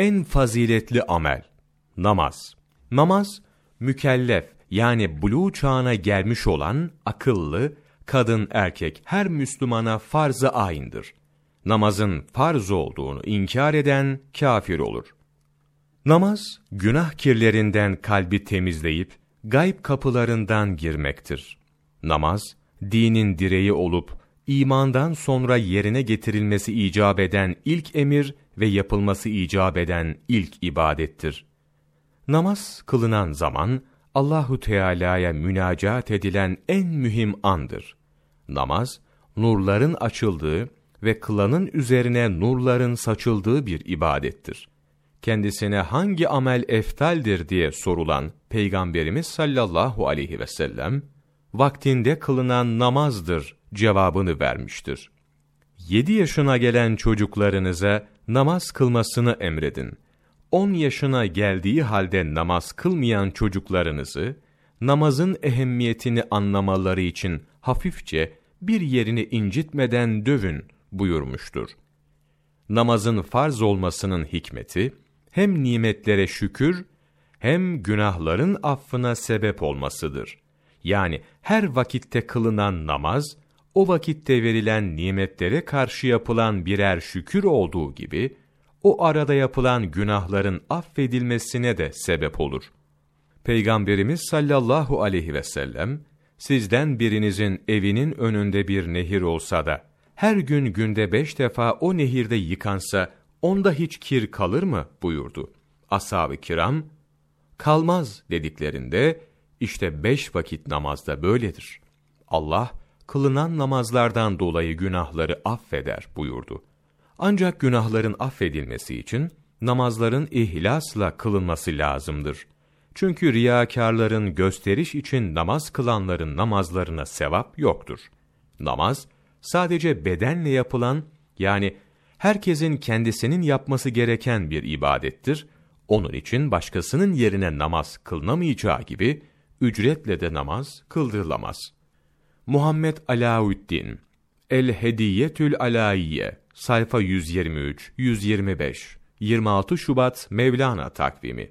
en faziletli amel, namaz. Namaz, mükellef yani buluğ çağına gelmiş olan akıllı, kadın erkek her Müslümana farz-ı ayindir. Namazın farz olduğunu inkar eden kafir olur. Namaz, günah kirlerinden kalbi temizleyip, gayb kapılarından girmektir. Namaz, dinin direği olup, imandan sonra yerine getirilmesi icap eden ilk emir ve yapılması icap eden ilk ibadettir. Namaz kılınan zaman, Allahu Teala'ya münacat edilen en mühim andır. Namaz, nurların açıldığı ve kılanın üzerine nurların saçıldığı bir ibadettir. Kendisine hangi amel eftaldir diye sorulan Peygamberimiz sallallahu aleyhi ve sellem, vaktinde kılınan namazdır cevabını vermiştir. 7 yaşına gelen çocuklarınıza namaz kılmasını emredin. 10 yaşına geldiği halde namaz kılmayan çocuklarınızı, namazın ehemmiyetini anlamaları için hafifçe bir yerini incitmeden dövün buyurmuştur. Namazın farz olmasının hikmeti, hem nimetlere şükür, hem günahların affına sebep olmasıdır. Yani her vakitte kılınan namaz, o vakitte verilen nimetlere karşı yapılan birer şükür olduğu gibi, o arada yapılan günahların affedilmesine de sebep olur. Peygamberimiz sallallahu aleyhi ve sellem, sizden birinizin evinin önünde bir nehir olsa da, her gün günde beş defa o nehirde yıkansa, onda hiç kir kalır mı buyurdu. Ashab-ı kiram, kalmaz dediklerinde, işte beş vakit namazda böyledir. Allah, kılınan namazlardan dolayı günahları affeder buyurdu. Ancak günahların affedilmesi için, namazların ihlasla kılınması lazımdır. Çünkü riyakarların gösteriş için namaz kılanların namazlarına sevap yoktur. Namaz, sadece bedenle yapılan, yani herkesin kendisinin yapması gereken bir ibadettir. Onun için başkasının yerine namaz kılınamayacağı gibi, ücretle de namaz kıldırılamaz. Muhammed Alaüddin El Hediyetül Alaiye sayfa 123 125 26 Şubat Mevlana takvimi